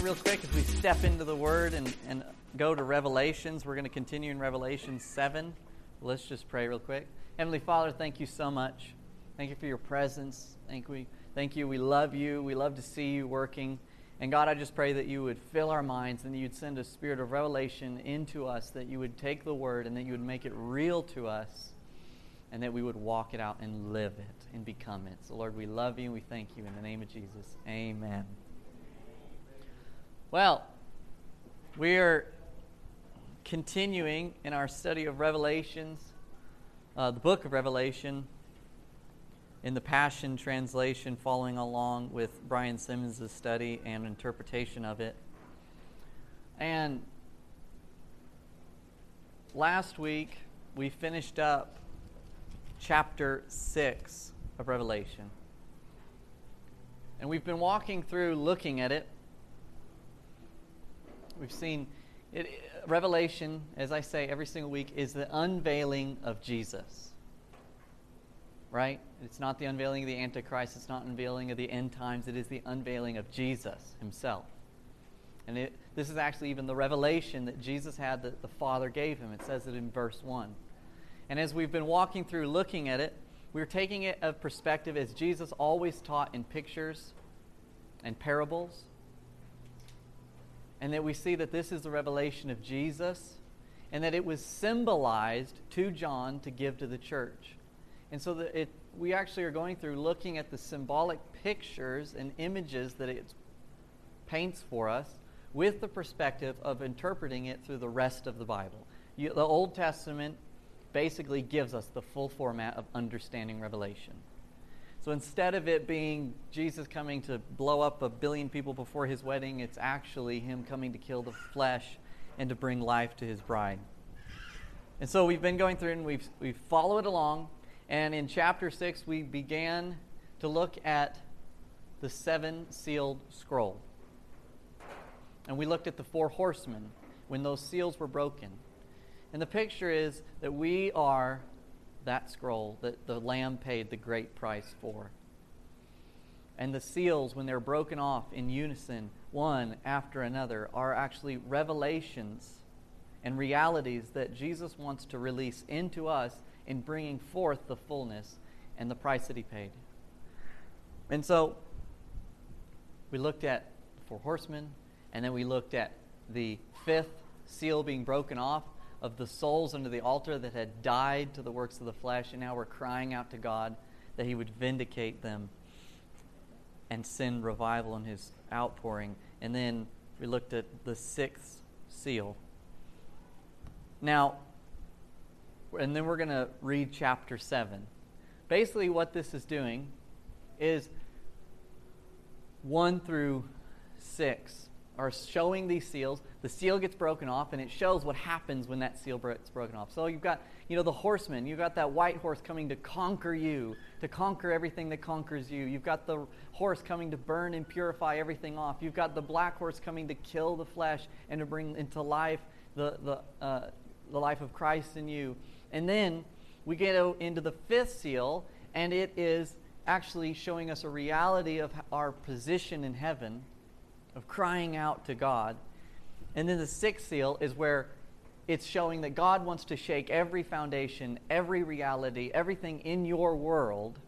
real quick as we step into the Word and, and go to Revelations. We're going to continue in Revelation 7. Let's just pray real quick. Heavenly Father, thank you so much. Thank you for your presence. Thank we thank you. We love you. We love to see you working. And God, I just pray that you would fill our minds and that you'd send a spirit of revelation into us, that you would take the word and that you would make it real to us, and that we would walk it out and live it and become it. So, Lord, we love you and we thank you in the name of Jesus. Amen. Well, we're continuing in our study of Revelations, uh, the book of Revelation in the Passion Translation, following along with Brian Simmons' study and interpretation of it. And last week, we finished up chapter 6 of Revelation. And we've been walking through looking at it. We've seen it, Revelation, as I say every single week, is the unveiling of Jesus right? It's not the unveiling of the Antichrist, it's not unveiling of the end times, it is the unveiling of Jesus himself. And it, this is actually even the revelation that Jesus had that the Father gave him. It says it in verse 1. And as we've been walking through looking at it, we're taking it of perspective as Jesus always taught in pictures and parables. And that we see that this is the revelation of Jesus and that it was symbolized to John to give to the church. And so that it, we actually are going through looking at the symbolic pictures and images that it paints for us with the perspective of interpreting it through the rest of the Bible. You, the Old Testament basically gives us the full format of understanding Revelation. So instead of it being Jesus coming to blow up a billion people before his wedding, it's actually him coming to kill the flesh and to bring life to his bride. And so we've been going through and we've, we've followed along and in chapter 6, we began to look at the seven sealed scroll. And we looked at the four horsemen when those seals were broken. And the picture is that we are that scroll that the Lamb paid the great price for. And the seals, when they're broken off in unison, one after another, are actually revelations and realities that Jesus wants to release into us in bringing forth the fullness and the price that he paid. And so we looked at four horsemen, and then we looked at the fifth seal being broken off of the souls under the altar that had died to the works of the flesh, and now we're crying out to God that he would vindicate them and send revival in his outpouring. And then we looked at the sixth seal. Now, and then we're going to read chapter 7. Basically, what this is doing is 1 through 6 are showing these seals. The seal gets broken off, and it shows what happens when that seal gets broken off. So you've got, you know, the horseman. You've got that white horse coming to conquer you, to conquer everything that conquers you. You've got the horse coming to burn and purify everything off. You've got the black horse coming to kill the flesh and to bring into life the, the, uh, the life of Christ in you. And then we get into the fifth seal, and it is actually showing us a reality of our position in heaven, of crying out to God. And then the sixth seal is where it's showing that God wants to shake every foundation, every reality, everything in your world,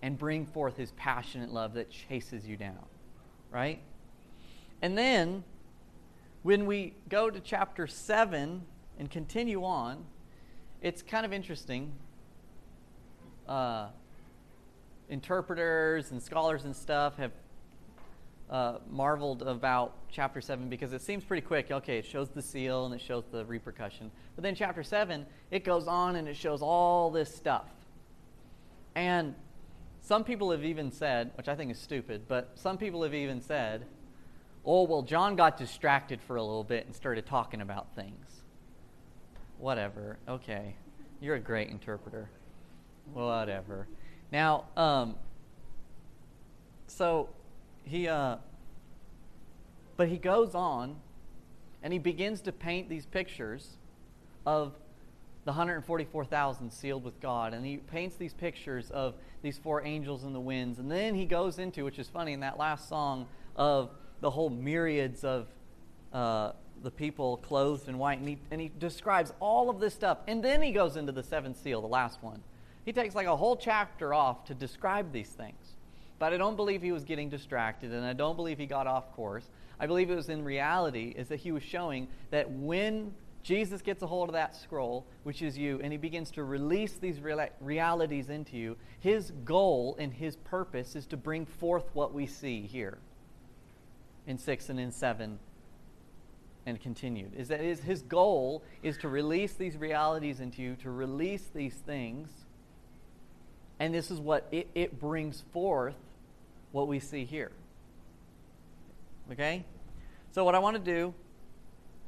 and bring forth his passionate love that chases you down. Right? And then, when we go to chapter 7 and continue on, it's kind of interesting. Uh, interpreters and scholars and stuff have uh, marveled about chapter 7 because it seems pretty quick. Okay, it shows the seal and it shows the repercussion. But then chapter 7, it goes on and it shows all this stuff. And some people have even said, which I think is stupid, but some people have even said, oh, well, John got distracted for a little bit and started talking about things whatever. Okay. You're a great interpreter. Whatever. Now, um, so he, uh, but he goes on and he begins to paint these pictures of the 144,000 sealed with God. And he paints these pictures of these four angels in the winds. And then he goes into, which is funny, in that last song, of the whole myriads of uh, the people clothed in white, and he, and he describes all of this stuff. And then he goes into the seventh seal, the last one. He takes like a whole chapter off to describe these things. But I don't believe he was getting distracted, and I don't believe he got off course. I believe it was in reality, is that he was showing that when Jesus gets a hold of that scroll, which is you, and he begins to release these realities into you, his goal and his purpose is to bring forth what we see here in 6 and in 7 and continued. Is that his, his goal is to release these realities into you, to release these things, and this is what it, it brings forth what we see here. Okay? So, what I want to do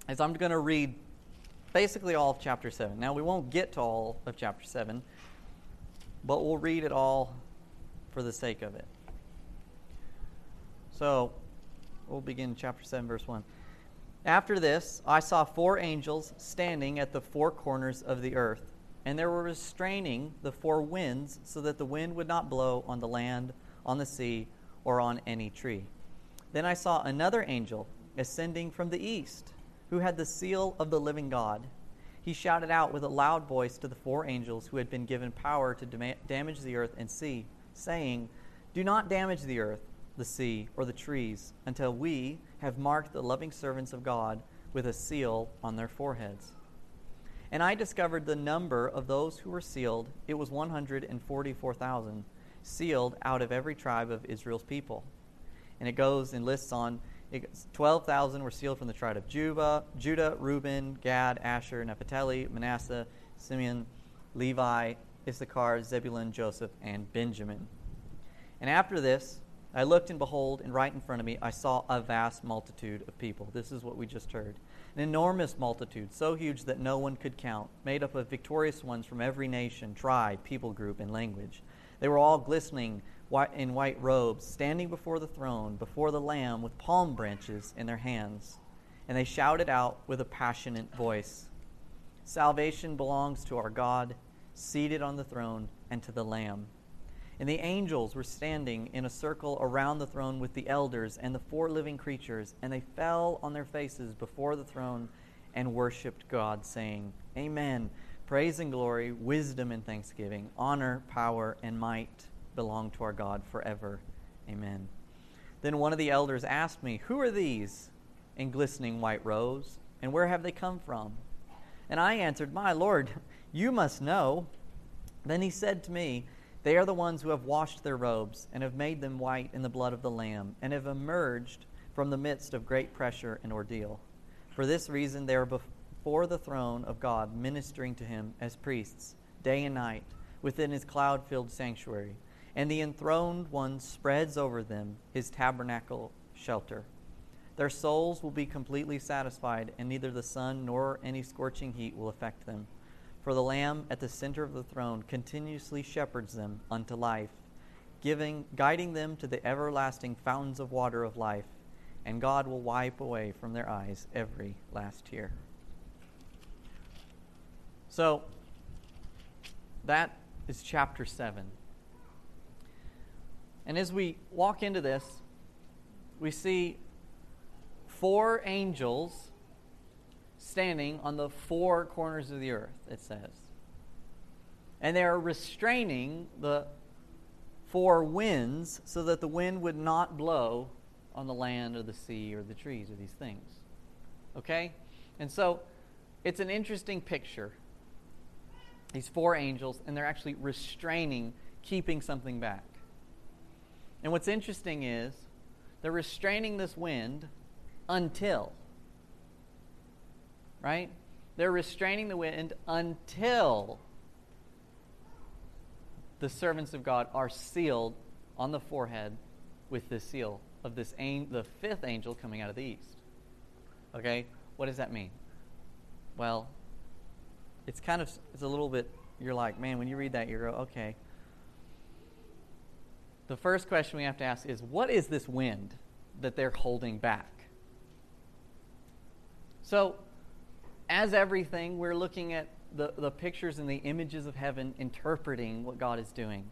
is I'm going to read basically all of chapter 7. Now, we won't get to all of chapter 7, but we'll read it all for the sake of it. So, we'll begin chapter 7, verse 1. After this, I saw four angels standing at the four corners of the earth, and they were restraining the four winds so that the wind would not blow on the land, on the sea, or on any tree. Then I saw another angel ascending from the east, who had the seal of the living God. He shouted out with a loud voice to the four angels who had been given power to dam- damage the earth and sea, saying, Do not damage the earth, the sea, or the trees, until we have marked the loving servants of God with a seal on their foreheads. And I discovered the number of those who were sealed. It was 144,000, sealed out of every tribe of Israel's people. And it goes and lists on 12,000 were sealed from the tribe of Judah, Judah, Reuben, Gad, Asher, Naphtali, Manasseh, Simeon, Levi, Issachar, Zebulun, Joseph, and Benjamin. And after this, I looked, and behold, and right in front of me, I saw a vast multitude of people. This is what we just heard. An enormous multitude, so huge that no one could count, made up of victorious ones from every nation, tribe, people group, and language. They were all glistening in white robes, standing before the throne, before the Lamb, with palm branches in their hands. And they shouted out with a passionate voice Salvation belongs to our God, seated on the throne, and to the Lamb. And the angels were standing in a circle around the throne with the elders and the four living creatures, and they fell on their faces before the throne and worshiped God, saying, Amen. Praise and glory, wisdom and thanksgiving, honor, power, and might belong to our God forever. Amen. Then one of the elders asked me, Who are these in glistening white robes, and where have they come from? And I answered, My Lord, you must know. Then he said to me, they are the ones who have washed their robes and have made them white in the blood of the Lamb and have emerged from the midst of great pressure and ordeal. For this reason, they are before the throne of God, ministering to him as priests, day and night, within his cloud filled sanctuary. And the enthroned one spreads over them his tabernacle shelter. Their souls will be completely satisfied, and neither the sun nor any scorching heat will affect them. For the Lamb at the center of the throne continuously shepherds them unto life, giving, guiding them to the everlasting fountains of water of life, and God will wipe away from their eyes every last tear. So, that is chapter 7. And as we walk into this, we see four angels standing on the four corners of the earth, it says. And they are restraining the four winds so that the wind would not blow on the land or the sea or the trees or these things. Okay? And so it's an interesting picture. These four angels, and they're actually restraining, keeping something back. And what's interesting is they're restraining this wind until right? They're restraining the wind until the servants of God are sealed on the forehead with this seal of this the fifth angel coming out of the east. Okay? What does that mean? Well, it's kind of it's a little bit you're like, man, when you read that you go, okay. The first question we have to ask is what is this wind that they're holding back? So, as everything, we're looking at the, the pictures and the images of heaven, interpreting what God is doing.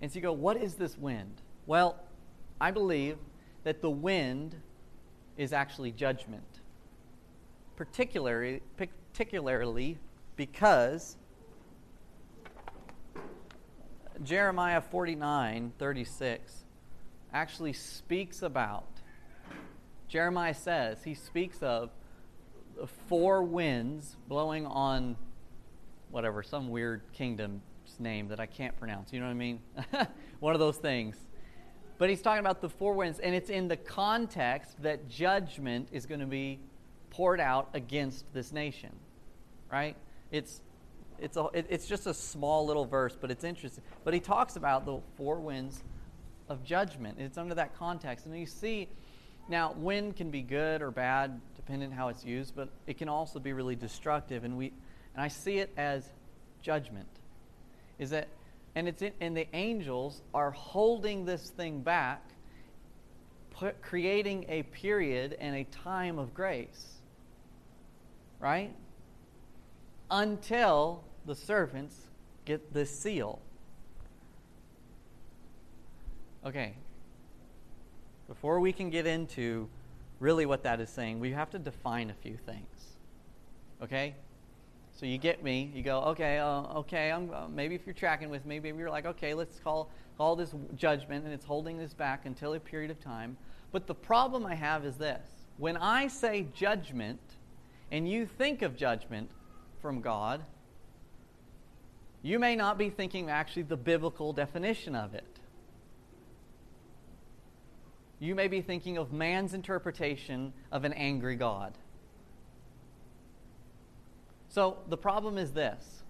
And so you go, what is this wind? Well, I believe that the wind is actually judgment. Particularly, particularly because Jeremiah 49 36 actually speaks about, Jeremiah says, he speaks of four winds blowing on whatever, some weird kingdom's name that I can't pronounce. You know what I mean? One of those things. But he's talking about the four winds, and it's in the context that judgment is going to be poured out against this nation, right? It's it's a, it, it's just a small little verse, but it's interesting. But he talks about the four winds of judgment. It's under that context, and you see now wind can be good or bad depending how it's used, but it can also be really destructive, and we and I see it as judgment. Is that and it's in, and the angels are holding this thing back, put, creating a period and a time of grace. Right? Until the servants get this seal. Okay. Before we can get into really what that is saying, we have to define a few things. Okay? So you get me. You go, okay, uh, okay. I'm, uh, maybe if you're tracking with me, maybe you're like, okay, let's call call this judgment, and it's holding this back until a period of time. But the problem I have is this: when I say judgment, and you think of judgment from God, you may not be thinking actually the biblical definition of it. You may be thinking of man's interpretation of an angry God. So the problem is this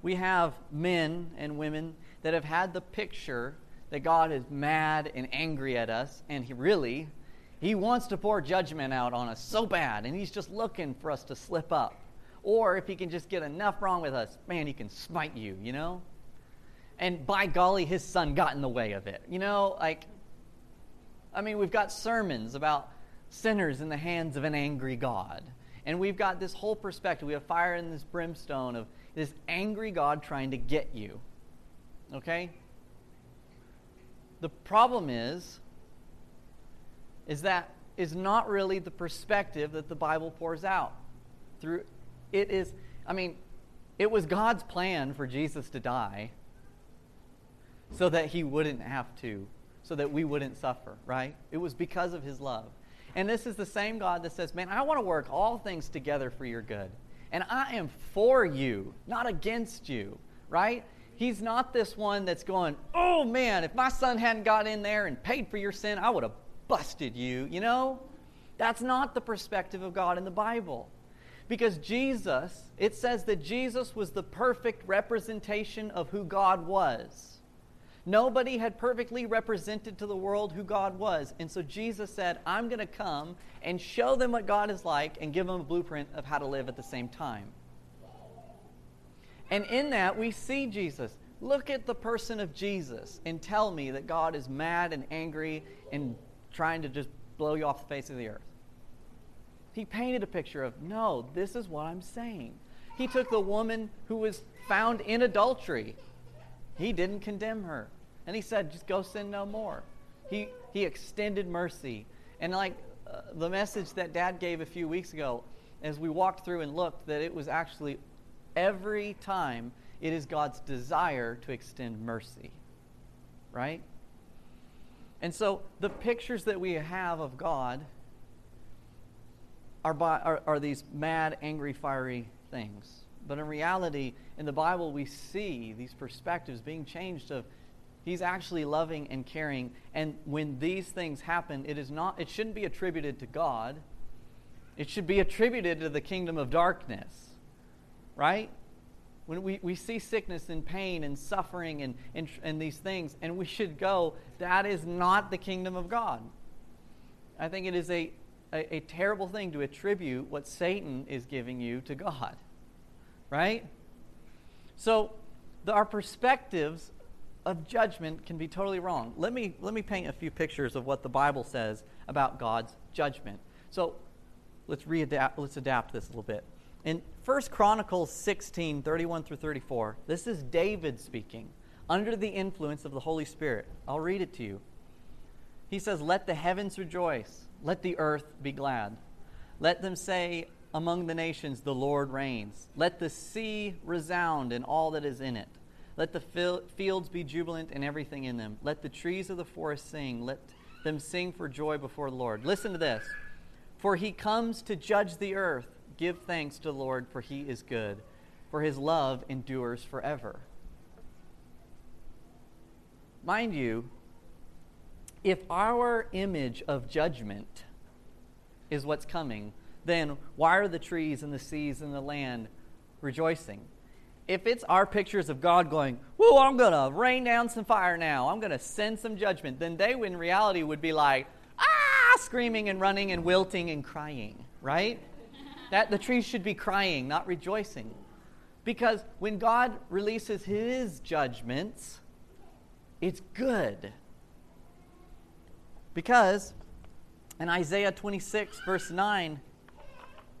we have men and women that have had the picture that God is mad and angry at us, and he really, he wants to pour judgment out on us so bad, and he's just looking for us to slip up. Or if he can just get enough wrong with us, man, he can smite you, you know? And by golly, his son got in the way of it. You know, like, I mean, we've got sermons about sinners in the hands of an angry God. And we've got this whole perspective. We have fire in this brimstone of this angry God trying to get you. Okay? The problem is, is that is not really the perspective that the Bible pours out. Through it is, I mean, it was God's plan for Jesus to die so that he wouldn't have to, so that we wouldn't suffer, right? It was because of his love. And this is the same God that says, Man, I want to work all things together for your good. And I am for you, not against you, right? He's not this one that's going, Oh man, if my son hadn't got in there and paid for your sin, I would have busted you, you know? That's not the perspective of God in the Bible. Because Jesus, it says that Jesus was the perfect representation of who God was. Nobody had perfectly represented to the world who God was. And so Jesus said, I'm going to come and show them what God is like and give them a blueprint of how to live at the same time. And in that, we see Jesus. Look at the person of Jesus and tell me that God is mad and angry and trying to just blow you off the face of the earth. He painted a picture of, no, this is what I'm saying. He took the woman who was found in adultery, he didn't condemn her. And he said, just go sin no more. He, he extended mercy. And like uh, the message that dad gave a few weeks ago, as we walked through and looked, that it was actually every time it is God's desire to extend mercy. Right? And so the pictures that we have of God are, by, are, are these mad, angry, fiery things. But in reality, in the Bible, we see these perspectives being changed of He's actually loving and caring. And when these things happen, it is not it shouldn't be attributed to God. It should be attributed to the kingdom of darkness. Right? When we, we see sickness and pain and suffering and, and, and these things, and we should go, that is not the kingdom of God. I think it is a, a, a terrible thing to attribute what Satan is giving you to God. Right? So, the, our perspectives of judgment can be totally wrong. Let me, let me paint a few pictures of what the Bible says about God's judgment. So let's readapt, let's adapt this a little bit. In 1 Chronicles 16, 31 through 34, this is David speaking under the influence of the Holy Spirit. I'll read it to you. He says, Let the heavens rejoice, Let the earth be glad. Let them say among the nations, The Lord reigns. Let the sea resound and all that is in it. Let the fields be jubilant and everything in them. Let the trees of the forest sing. Let them sing for joy before the Lord. Listen to this. For he comes to judge the earth. Give thanks to the Lord, for he is good, for his love endures forever. Mind you, if our image of judgment is what's coming, then why are the trees and the seas and the land rejoicing? If it's our pictures of God going, Whoa, I'm going to rain down some fire now, I'm going to send some judgment, then they, in reality, would be like, ah, screaming and running and wilting and crying, right? that the trees should be crying, not rejoicing. Because when God releases his judgments, it's good. Because in Isaiah 26, verse 9,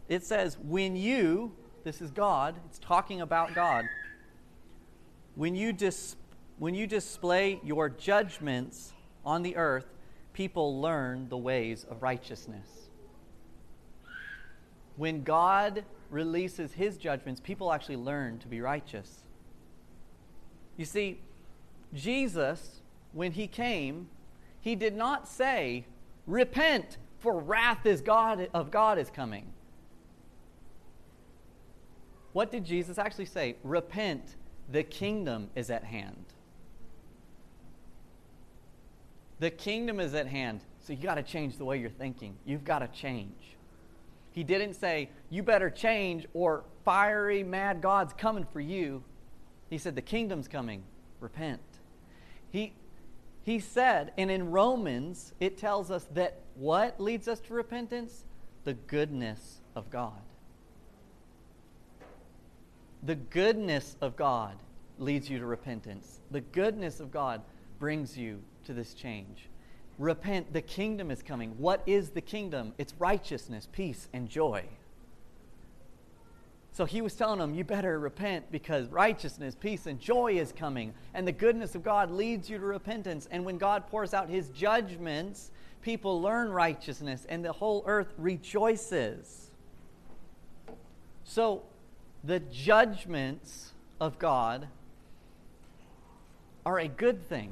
it says, When you, this is God, it's talking about God, when you, dis, when you display your judgments on the earth, people learn the ways of righteousness. When God releases his judgments, people actually learn to be righteous. You see, Jesus, when he came, he did not say, Repent, for wrath is God, of God is coming. What did Jesus actually say? Repent, the kingdom is at hand. The kingdom is at hand. So you got to change the way you're thinking. You've got to change. He didn't say, you better change or fiery, mad God's coming for you. He said, the kingdom's coming. Repent. He, he said, and in Romans, it tells us that what leads us to repentance? The goodness of God. The goodness of God leads you to repentance. The goodness of God brings you to this change. Repent, the kingdom is coming. What is the kingdom? It's righteousness, peace, and joy. So he was telling them, you better repent because righteousness, peace, and joy is coming. And the goodness of God leads you to repentance. And when God pours out his judgments, people learn righteousness and the whole earth rejoices. So the judgments of God are a good thing,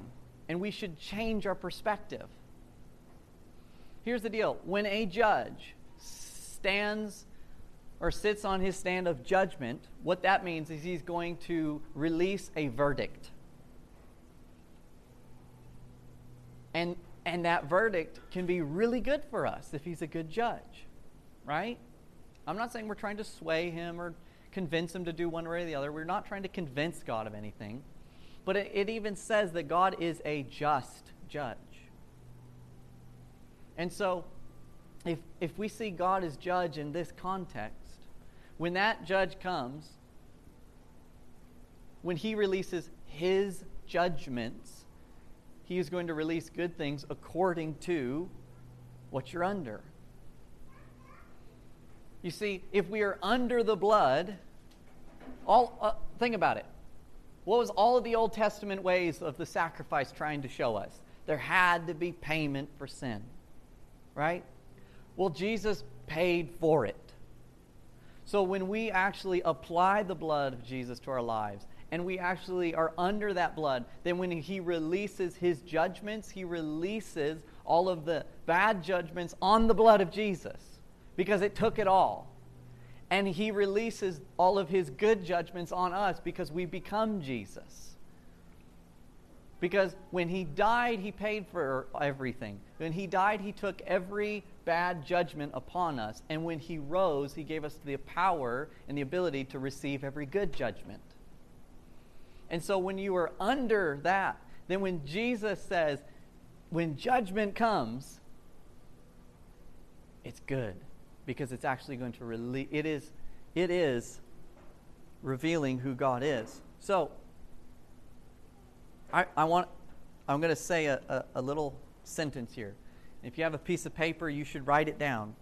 and we should change our perspective. Here's the deal when a judge stands or sits on his stand of judgment, what that means is he's going to release a verdict. And, and that verdict can be really good for us if he's a good judge, right? I'm not saying we're trying to sway him or convince him to do one way or the other. We're not trying to convince God of anything. But it, it even says that God is a just judge. And so, if, if we see God as judge in this context, when that judge comes, when he releases his judgments, he is going to release good things according to what you're under. You see, if we are under the blood, all uh, think about it. What was all of the Old Testament ways of the sacrifice trying to show us? There had to be payment for sin. Right? Well, Jesus paid for it. So when we actually apply the blood of Jesus to our lives, and we actually are under that blood, then when he releases his judgments, he releases all of the bad judgments on the blood of Jesus because it took it all. And he releases all of his good judgments on us because we become Jesus. Because when he died, he paid for everything. When he died, he took every bad judgment upon us. And when he rose, he gave us the power and the ability to receive every good judgment. And so when you are under that, then when Jesus says, when judgment comes, it's good because it's actually going to release it is it is revealing who God is. So I, I want I'm going to say a, a, a little sentence here. If you have a piece of paper, you should write it down.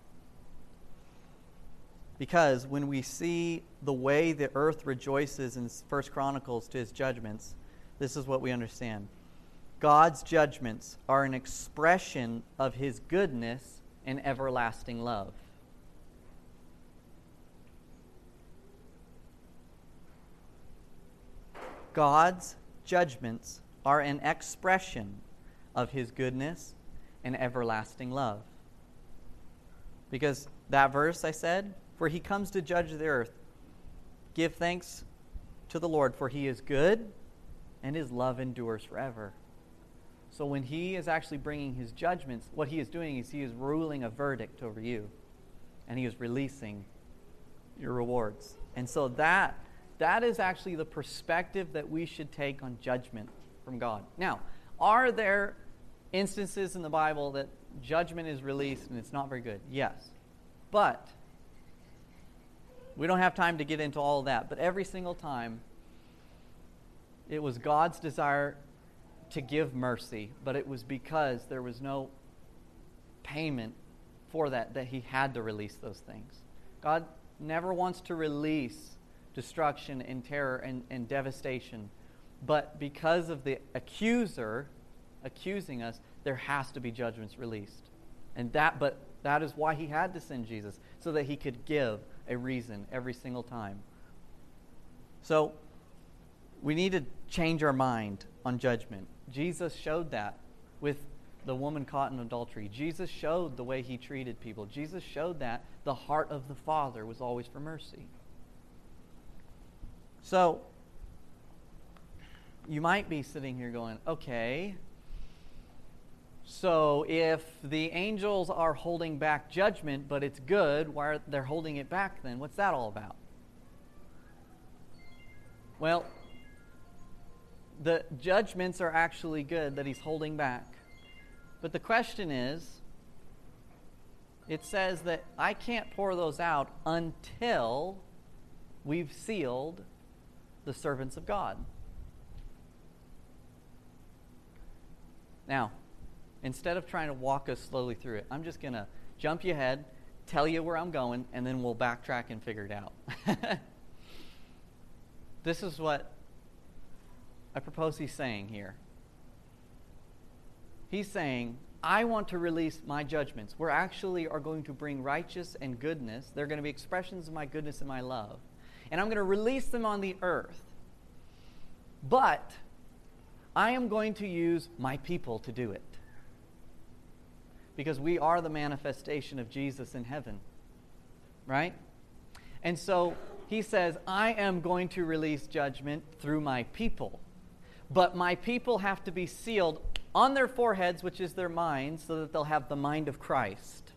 Because when we see the way the earth rejoices in First Chronicles to his judgments, this is what we understand. God's judgments are an expression of his goodness and everlasting love. God's judgments are an expression of his goodness and everlasting love. Because that verse I said, for he comes to judge the earth, give thanks to the Lord, for he is good and his love endures forever. So when he is actually bringing his judgments, what he is doing is he is ruling a verdict over you and he is releasing your rewards. And so that that is actually the perspective that we should take on judgment from God. Now, are there instances in the Bible that judgment is released and it's not very good? Yes. But we don't have time to get into all that, but every single time it was God's desire to give mercy, but it was because there was no payment for that that he had to release those things. God never wants to release destruction and terror and, and devastation. But because of the accuser accusing us, there has to be judgments released. And that but that is why he had to send Jesus, so that he could give a reason every single time. So we need to change our mind on judgment. Jesus showed that with the woman caught in adultery. Jesus showed the way he treated people. Jesus showed that the heart of the Father was always for mercy. So, you might be sitting here going, okay, so if the angels are holding back judgment, but it's good, why are they holding it back then? What's that all about? Well, the judgments are actually good that he's holding back. But the question is, it says that I can't pour those out until we've sealed the servants of God. Now, instead of trying to walk us slowly through it, I'm just going to jump you ahead, tell you where I'm going, and then we'll backtrack and figure it out. this is what I propose he's saying here. He's saying, I want to release my judgments. We're actually are going to bring righteous and goodness. They're going to be expressions of my goodness and my love and I'm going to release them on the earth. But I am going to use my people to do it. Because we are the manifestation of Jesus in heaven. Right? And so he says, I am going to release judgment through my people. But my people have to be sealed on their foreheads, which is their minds, so that they'll have the mind of Christ.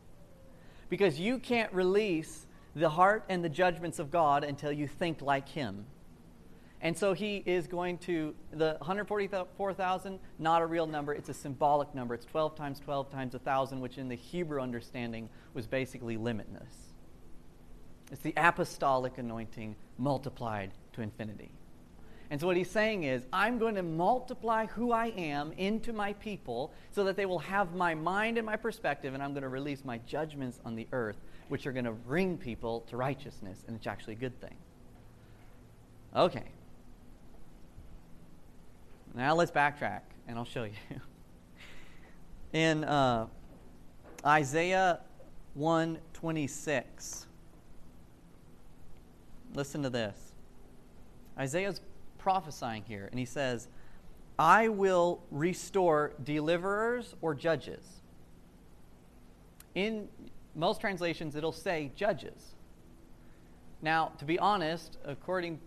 Because you can't release the heart and the judgments of God until you think like Him. And so he is going to, the 144,000, not a real number, it's a symbolic number. It's 12 times 12 times 1,000, which in the Hebrew understanding was basically limitless. It's the apostolic anointing multiplied to infinity. And so what he's saying is, I'm going to multiply who I am into my people so that they will have my mind and my perspective, and I'm going to release my judgments on the earth which are going to bring people to righteousness, and it's actually a good thing. Okay. Now let's backtrack, and I'll show you. In uh, Isaiah 126, listen to this. Isaiah's prophesying here, and he says, I will restore deliverers or judges. In most translations it'll say judges. Now, to be honest, according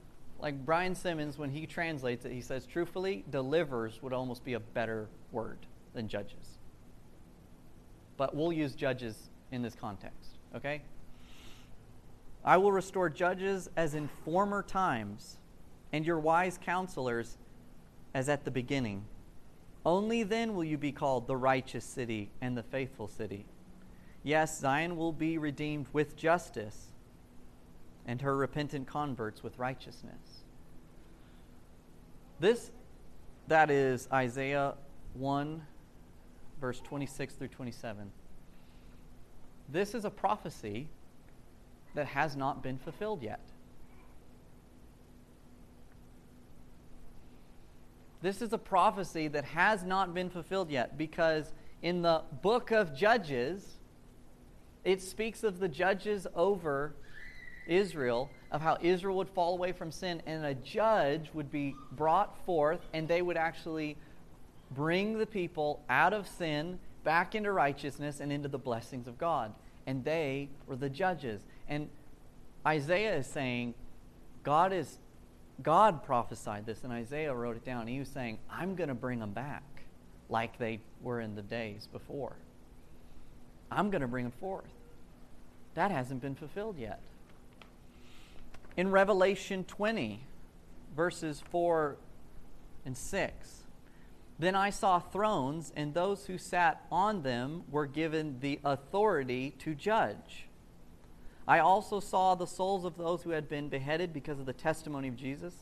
like Brian Simmons when he translates it, he says truthfully, delivers would almost be a better word than judges. But we'll use judges in this context, okay? I will restore judges as in former times, and your wise counselors as at the beginning. Only then will you be called the righteous city and the faithful city. Yes, Zion will be redeemed with justice, and her repentant converts with righteousness. This, that is Isaiah 1, verse 26 through 27. This is a prophecy that has not been fulfilled yet. This is a prophecy that has not been fulfilled yet because in the book of Judges, It speaks of the judges over Israel, of how Israel would fall away from sin, and a judge would be brought forth, and they would actually bring the people out of sin, back into righteousness, and into the blessings of God. And they were the judges. And Isaiah is saying, God is God prophesied this, and Isaiah wrote it down. He was saying, I'm going to bring them back like they were in the days before. I'm going to bring them forth. That hasn't been fulfilled yet. In Revelation 20, verses 4 and 6, then I saw thrones, and those who sat on them were given the authority to judge. I also saw the souls of those who had been beheaded because of the testimony of Jesus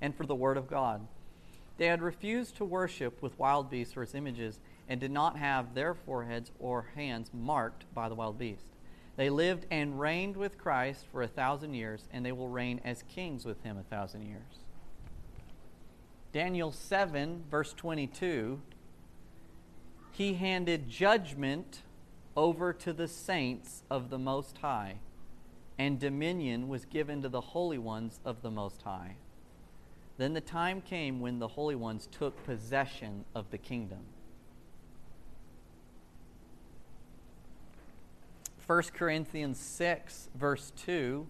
and for the word of God. They had refused to worship with wild beasts or its images and did not have their foreheads or hands marked by the wild beast. They lived and reigned with Christ for a thousand years, and they will reign as kings with him a thousand years. Daniel 7, verse 22, he handed judgment over to the saints of the Most High, and dominion was given to the holy ones of the Most High. Then the time came when the holy ones took possession of the kingdom. 1 Corinthians 6, verse 2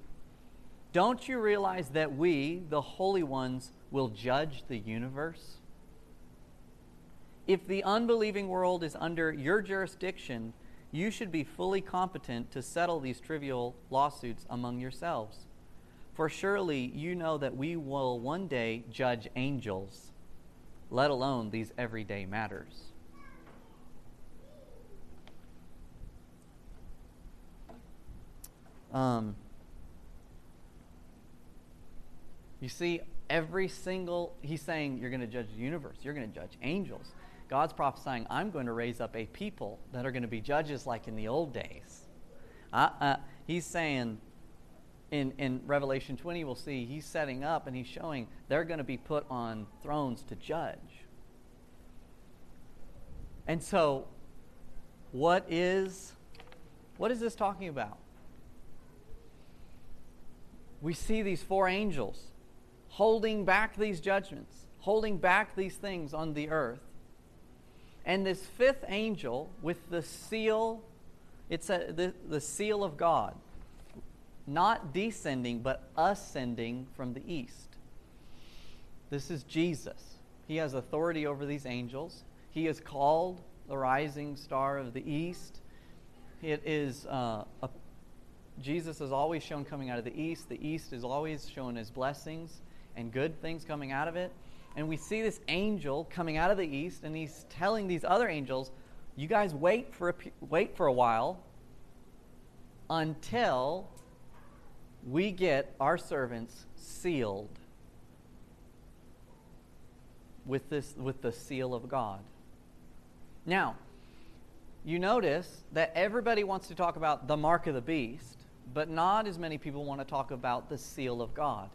Don't you realize that we, the holy ones, will judge the universe? If the unbelieving world is under your jurisdiction, you should be fully competent to settle these trivial lawsuits among yourselves. For surely you know that we will one day judge angels, let alone these everyday matters. Um, you see, every single, he's saying, you're going to judge the universe, you're going to judge angels. God's prophesying, I'm going to raise up a people that are going to be judges like in the old days. Uh, uh, he's saying, in, in Revelation 20, we'll see he's setting up and he's showing they're going to be put on thrones to judge. And so, what is what is this talking about? We see these four angels holding back these judgments, holding back these things on the earth. And this fifth angel with the seal, it's a, the, the seal of God, not descending, but ascending from the east. This is Jesus. He has authority over these angels. He is called the rising star of the east. It is uh, a Jesus is always shown coming out of the east. The east is always shown as blessings and good things coming out of it. And we see this angel coming out of the east, and he's telling these other angels, "You guys wait for a, wait for a while until we get our servants sealed with this with the seal of God." Now, you notice that everybody wants to talk about the mark of the beast but not as many people want to talk about the seal of God.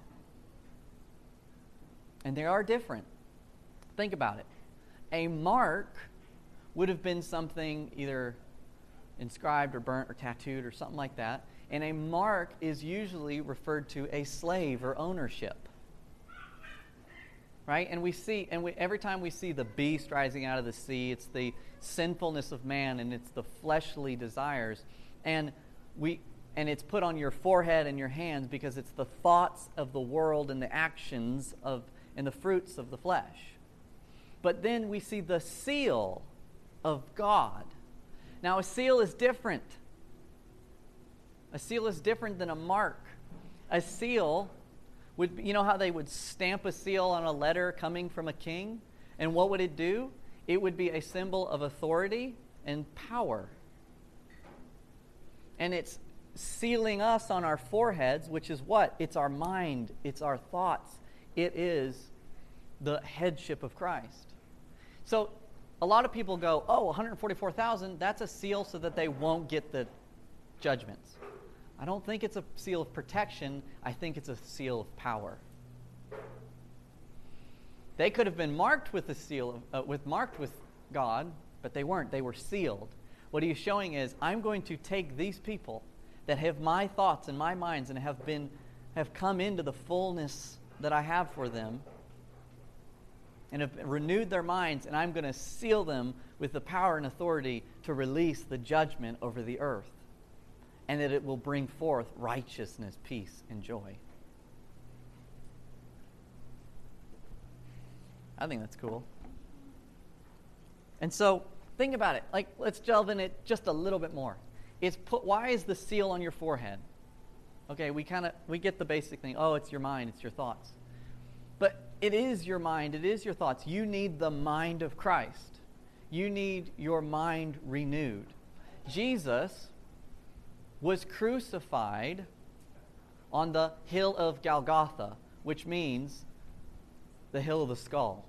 And they are different. Think about it. A mark would have been something either inscribed or burnt or tattooed or something like that. And a mark is usually referred to a slave or ownership. Right? And we see, and we, every time we see the beast rising out of the sea, it's the sinfulness of man and it's the fleshly desires. And we, and it's put on your forehead and your hands because it's the thoughts of the world and the actions of and the fruits of the flesh. But then we see the seal of God. Now a seal is different. A seal is different than a mark. A seal would you know how they would stamp a seal on a letter coming from a king? And what would it do? It would be a symbol of authority and power. And it's sealing us on our foreheads, which is what? It's our mind, it's our thoughts, it is the headship of Christ. So a lot of people go, oh, 144,000, that's a seal so that they won't get the judgments. I don't think it's a seal of protection, I think it's a seal of power. They could have been marked with the seal of, uh, with marked with God, but they weren't. They were sealed. What he is showing is, I'm going to take these people that have my thoughts and my minds and have been have come into the fullness that I have for them and have renewed their minds, and I'm going to seal them with the power and authority to release the judgment over the earth, and that it will bring forth righteousness, peace, and joy. I think that's cool. And so, think about it. Like, let's delve in it just a little bit more. It's put, why is the seal on your forehead? Okay, we kind of we get the basic thing. Oh, it's your mind, it's your thoughts. But it is your mind, it is your thoughts. You need the mind of Christ. You need your mind renewed. Jesus was crucified on the hill of Golgotha, which means the hill of the skull.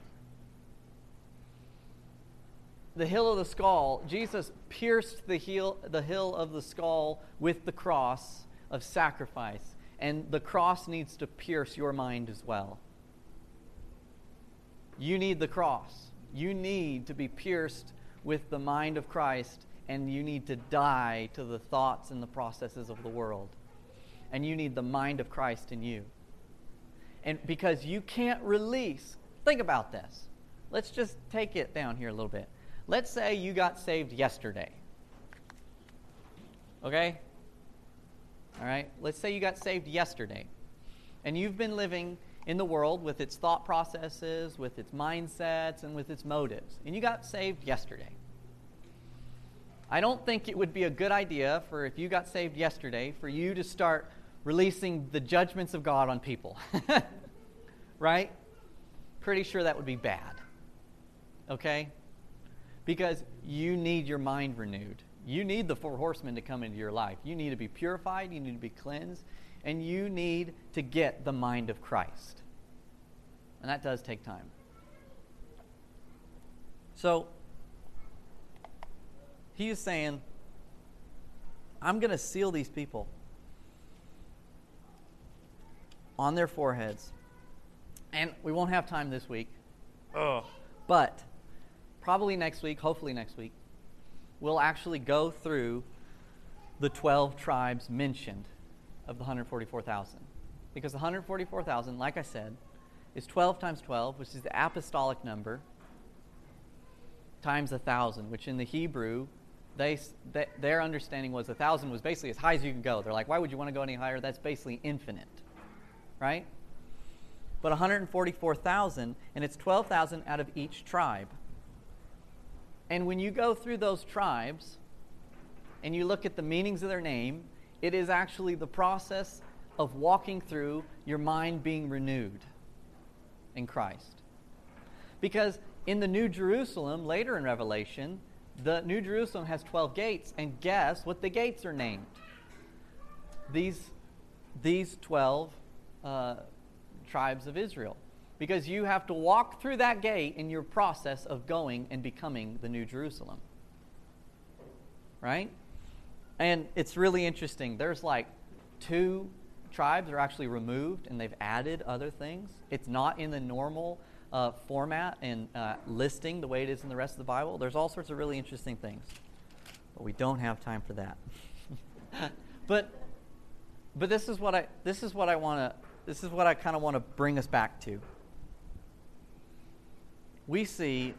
The hill of the skull, Jesus pierced the, heel, the hill of the skull with the cross of sacrifice. And the cross needs to pierce your mind as well. You need the cross. You need to be pierced with the mind of Christ, and you need to die to the thoughts and the processes of the world. And you need the mind of Christ in you. And because you can't release, think about this. Let's just take it down here a little bit. Let's say you got saved yesterday. Okay? All right? Let's say you got saved yesterday and you've been living in the world with its thought processes, with its mindsets, and with its motives, and you got saved yesterday. I don't think it would be a good idea for if you got saved yesterday for you to start releasing the judgments of God on people. right? Pretty sure that would be bad. Okay? Because you need your mind renewed. You need the four horsemen to come into your life. You need to be purified, you need to be cleansed, and you need to get the mind of Christ. And that does take time. So, he is saying, I'm going to seal these people on their foreheads. And we won't have time this week. Ugh. But probably next week, hopefully next week, we'll actually go through the 12 tribes mentioned of the 144,000. Because the 144,000, like I said, is 12 times 12, which is the apostolic number, times a 1,000, which in the Hebrew, they, they, their understanding was a 1,000 was basically as high as you can go. They're like, why would you want to go any higher? That's basically infinite, right? But 144,000, and it's 12,000 out of each tribe. And when you go through those tribes and you look at the meanings of their name, it is actually the process of walking through your mind being renewed in Christ. Because in the New Jerusalem, later in Revelation, the New Jerusalem has 12 gates, and guess what the gates are named? These, these 12 uh, tribes of Israel because you have to walk through that gate in your process of going and becoming the New Jerusalem. Right? And it's really interesting. There's like two tribes are actually removed and they've added other things. It's not in the normal uh, format and uh, listing the way it is in the rest of the Bible. There's all sorts of really interesting things. But we don't have time for that. but but this is what I this is what I want to this is what I kind of want to bring us back to we see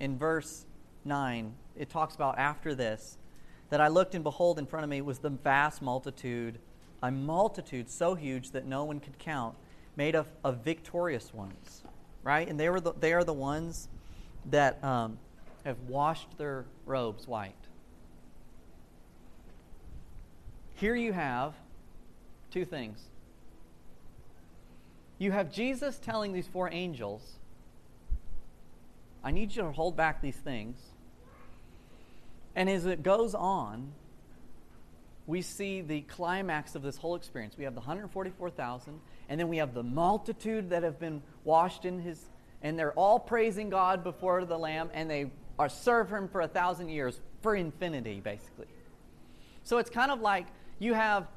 in verse 9, it talks about after this, that I looked and behold in front of me was the vast multitude, a multitude so huge that no one could count, made of, of victorious ones, right? And they, were the, they are the ones that um, have washed their robes white. Here you have two things. You have Jesus telling these four angels I need you to hold back these things. And as it goes on, we see the climax of this whole experience. We have the 144,000, and then we have the multitude that have been washed in his, and they're all praising God before the Lamb, and they are serve him for a thousand years, for infinity, basically. So it's kind of like you have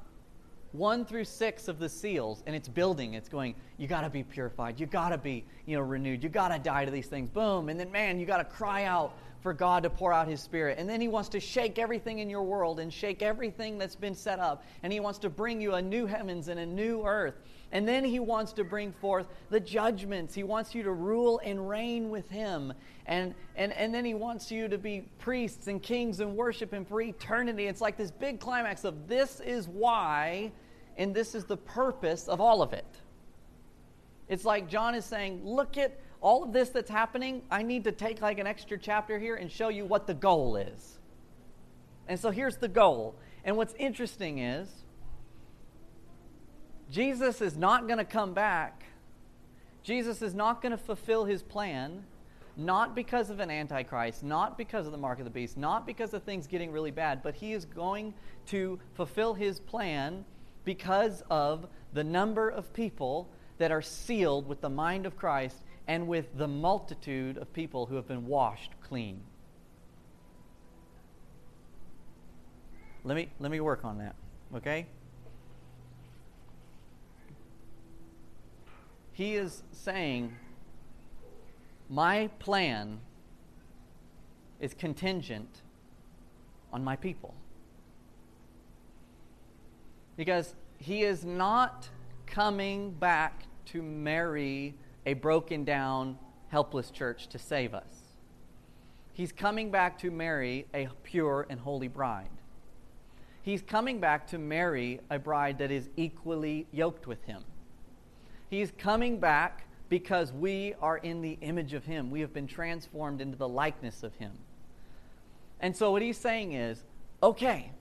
one through six of the seals, and it's building. It's going, you got to be purified. You got to be, you know, renewed. You got to die to these things. Boom. And then, man, you got to cry out for God to pour out His Spirit. And then He wants to shake everything in your world and shake everything that's been set up. And He wants to bring you a new heavens and a new earth. And then He wants to bring forth the judgments. He wants you to rule and reign with Him. And, and, and then He wants you to be priests and kings and worship Him for eternity. It's like this big climax of this is why and this is the purpose of all of it. It's like John is saying, look at all of this that's happening. I need to take like an extra chapter here and show you what the goal is. And so here's the goal. And what's interesting is, Jesus is not going to come back. Jesus is not going to fulfill his plan, not because of an antichrist, not because of the mark of the beast, not because of things getting really bad, but he is going to fulfill his plan because of the number of people that are sealed with the mind of Christ and with the multitude of people who have been washed clean. Let me, let me work on that, okay? He is saying, My plan is contingent on my people. Because he is not coming back to marry a broken down, helpless church to save us. He's coming back to marry a pure and holy bride. He's coming back to marry a bride that is equally yoked with him. He's coming back because we are in the image of him. We have been transformed into the likeness of him. And so what he's saying is okay,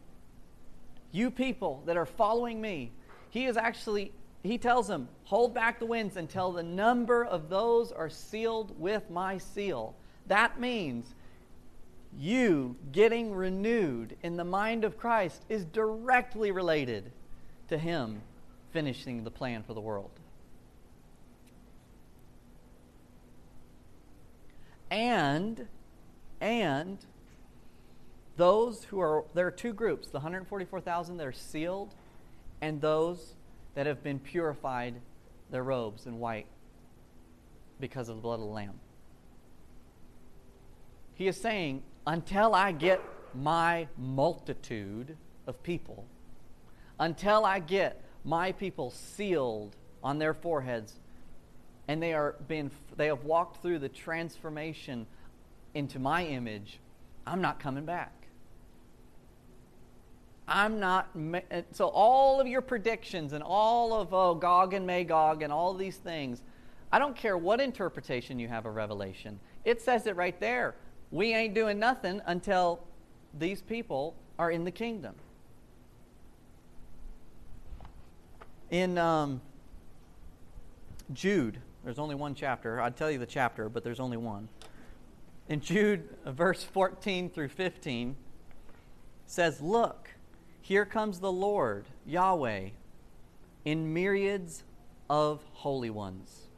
you people that are following me, he is actually, he tells them, hold back the winds until the number of those are sealed with my seal. That means you getting renewed in the mind of Christ is directly related to him finishing the plan for the world. And, and, those who are, there are two groups the 144,000 that are sealed, and those that have been purified, their robes in white, because of the blood of the Lamb. He is saying, until I get my multitude of people, until I get my people sealed on their foreheads, and they are being, they have walked through the transformation into my image, I'm not coming back. I'm not. So, all of your predictions and all of oh, Gog and Magog and all these things, I don't care what interpretation you have of Revelation. It says it right there. We ain't doing nothing until these people are in the kingdom. In um, Jude, there's only one chapter. I'd tell you the chapter, but there's only one. In Jude, verse 14 through 15, says, Look, here comes the Lord, Yahweh, in myriads of holy ones,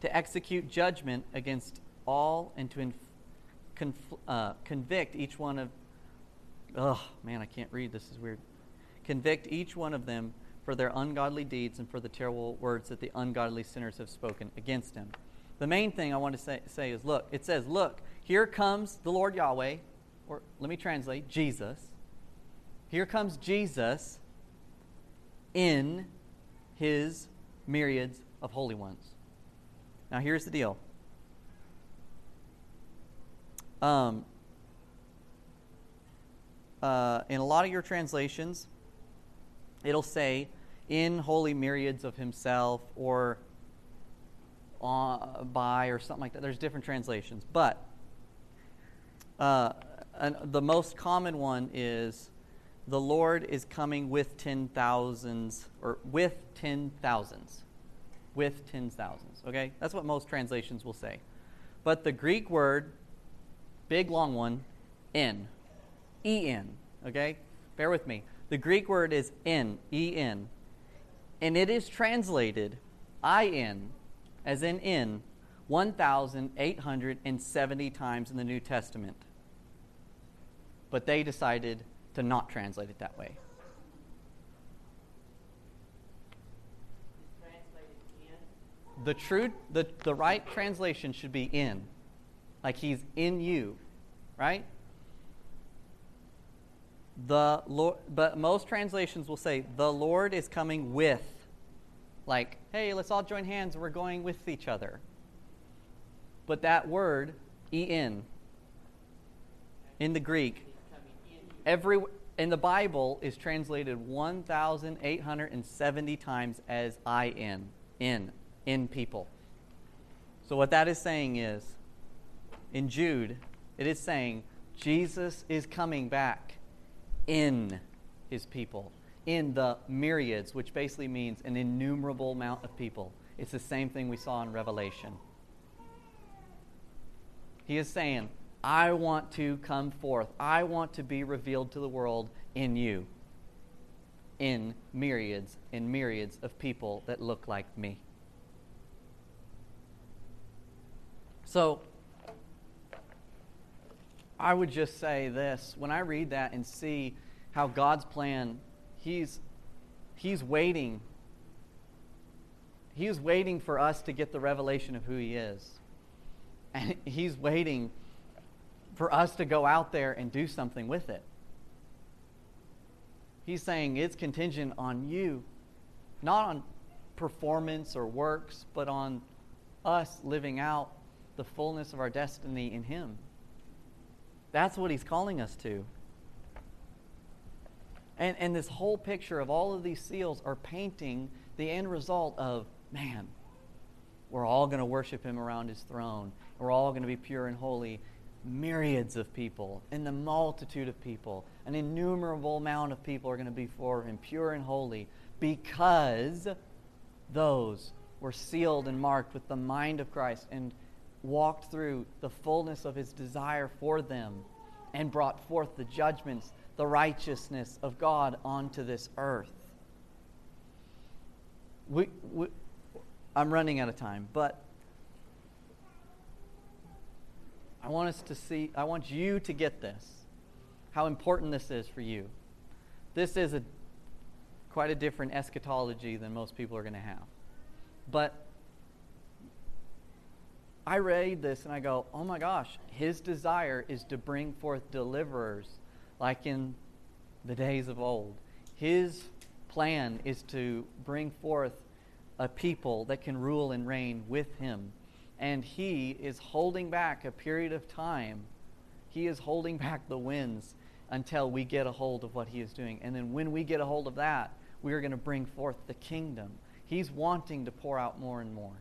to execute judgment against all and to inf- uh, convict each one of. Oh, man, I can't read. This is weird. Convict each one of them for their ungodly deeds and for the terrible words that the ungodly sinners have spoken against him. The main thing I want to say, say is look, it says, Look, here comes the Lord Yahweh, or let me translate, Jesus here comes Jesus in his myriads of holy ones. Now, here's the deal. Um, uh, in a lot of your translations, it'll say in holy myriads of himself or uh, by or something like that. There's different translations. But uh, the most common one is the Lord is coming with ten thousands, or with ten thousands. With ten thousands. Okay? That's what most translations will say. But the Greek word, big long one, in. E N. Okay? Bear with me. The Greek word is in, E N. And it is translated I N, as in in, 1,870 times in the New Testament. But they decided to not translate it that way. The true, the, the right translation should be in. Like he's in you, right? The Lord, but most translations will say, the Lord is coming with. Like, hey, let's all join hands, we're going with each other. But that word, en, in the Greek, every in the Bible is translated 1,870 times as I in, in, in people. So what that is saying is, in Jude, it is saying Jesus is coming back in his people, in the myriads, which basically means an innumerable amount of people. It's the same thing we saw in Revelation. He is saying, I want to come forth. I want to be revealed to the world in you, in myriads and myriads of people that look like me. So, I would just say this when I read that and see how God's plan, He's, he's waiting. He's waiting for us to get the revelation of who He is. And He's waiting for us to go out there and do something with it. He's saying it's contingent on you, not on performance or works, but on us living out the fullness of our destiny in Him. That's what He's calling us to. And, and this whole picture of all of these seals are painting the end result of man, we're all going to worship Him around His throne. We're all going to be pure and holy myriads of people and the multitude of people. An innumerable amount of people are going to be for him, pure and holy, because those were sealed and marked with the mind of Christ and walked through the fullness of his desire for them and brought forth the judgments, the righteousness of God onto this earth. We, we, I'm running out of time, but I want us to see, I want you to get this, how important this is for you. This is a quite a different eschatology than most people are going to have. But I read this and I go, oh my gosh, his desire is to bring forth deliverers like in the days of old. His plan is to bring forth a people that can rule and reign with him and he is holding back a period of time. He is holding back the winds until we get a hold of what he is doing. And then when we get a hold of that, we are going to bring forth the kingdom. He's wanting to pour out more and more.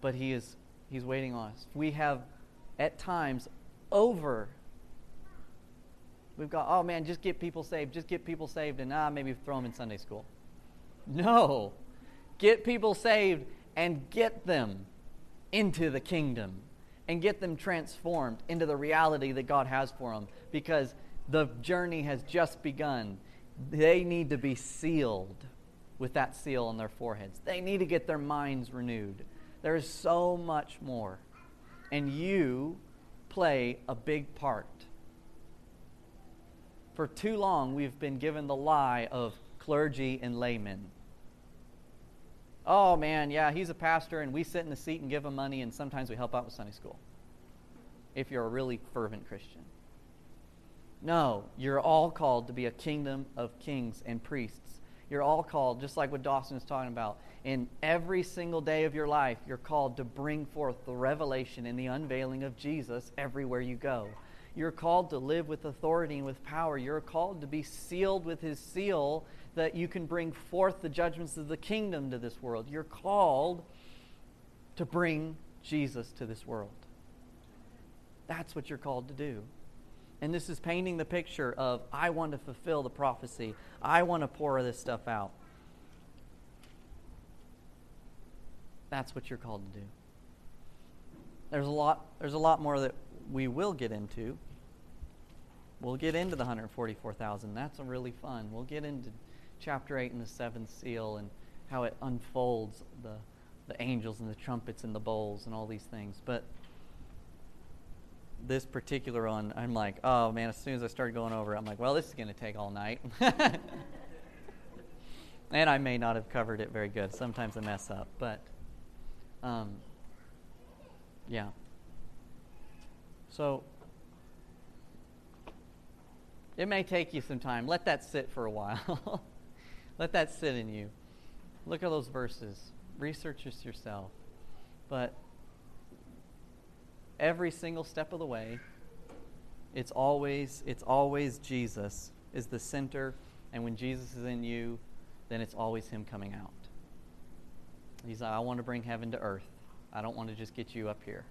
But he is he's waiting on us. We have at times over We've got, oh man, just get people saved, just get people saved, and ah, maybe throw them in Sunday school. No. Get people saved and get them into the kingdom and get them transformed into the reality that God has for them because the journey has just begun. They need to be sealed with that seal on their foreheads. They need to get their minds renewed. There is so much more. And you play a big part. For too long, we've been given the lie of clergy and laymen oh man, yeah, he's a pastor and we sit in the seat and give him money and sometimes we help out with Sunday school. If you're a really fervent Christian. No, you're all called to be a kingdom of kings and priests. You're all called, just like what Dawson is talking about, in every single day of your life, you're called to bring forth the revelation and the unveiling of Jesus everywhere you go. You're called to live with authority and with power. You're called to be sealed with his seal that you can bring forth the judgments of the kingdom to this world. You're called to bring Jesus to this world. That's what you're called to do. And this is painting the picture of I want to fulfill the prophecy. I want to pour this stuff out. That's what you're called to do. There's a lot there's a lot more that we will get into. We'll get into the 144,000. That's really fun. We'll get into chapter 8 and the seventh seal and how it unfolds the, the angels and the trumpets and the bowls and all these things. But this particular one, I'm like, oh man, as soon as I started going over it, I'm like, well, this is going to take all night. and I may not have covered it very good. Sometimes I mess up. But Um, yeah. So it may take you some time. Let that sit for a while. Let that sit in you. Look at those verses. Research this yourself. But every single step of the way, it's always it's always Jesus is the center, and when Jesus is in you, then it's always him coming out. He's like, I want to bring heaven to earth. I don't want to just get you up here.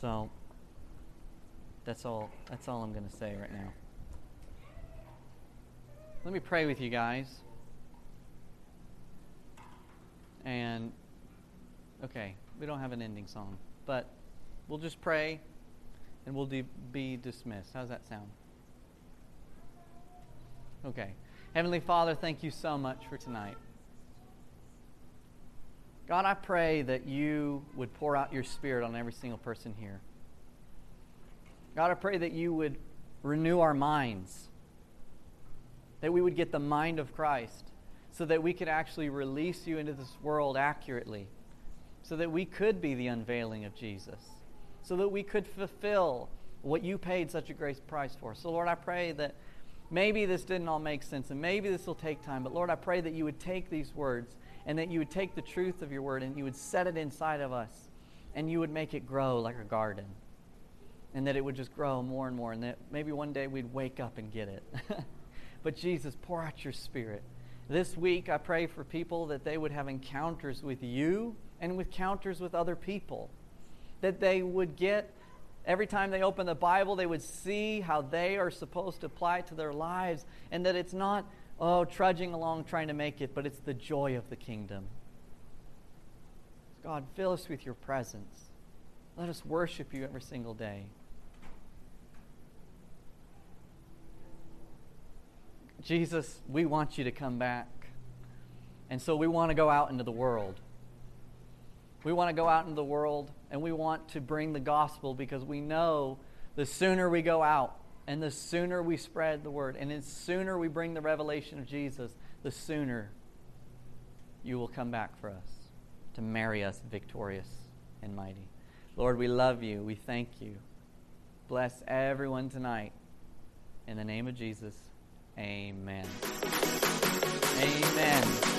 So that's all that's all I'm going to say right now. Let me pray with you guys. And okay, we don't have an ending song, but we'll just pray and we'll de- be dismissed. How's that sound? Okay. Heavenly Father, thank you so much for tonight. God, I pray that you would pour out your Spirit on every single person here. God, I pray that you would renew our minds, that we would get the mind of Christ, so that we could actually release you into this world accurately, so that we could be the unveiling of Jesus, so that we could fulfill what you paid such a great price for. So, Lord, I pray that maybe this didn't all make sense, and maybe this will take time, but Lord, I pray that you would take these words and that you would take the truth of your word and you would set it inside of us and you would make it grow like a garden and that it would just grow more and more and that maybe one day we'd wake up and get it but jesus pour out your spirit this week i pray for people that they would have encounters with you and with encounters with other people that they would get every time they open the bible they would see how they are supposed to apply it to their lives and that it's not oh, trudging along trying to make it, but it's the joy of the kingdom. God, fill us with your presence. Let us worship you every single day. Jesus, we want you to come back. And so we want to go out into the world. We want to go out into the world and we want to bring the gospel because we know the sooner we go out, and the sooner we spread the word, and the sooner we bring the revelation of Jesus, the sooner you will come back for us to marry us victorious and mighty. Lord, we love you. We thank you. Bless everyone tonight. In the name of Jesus, amen. Amen.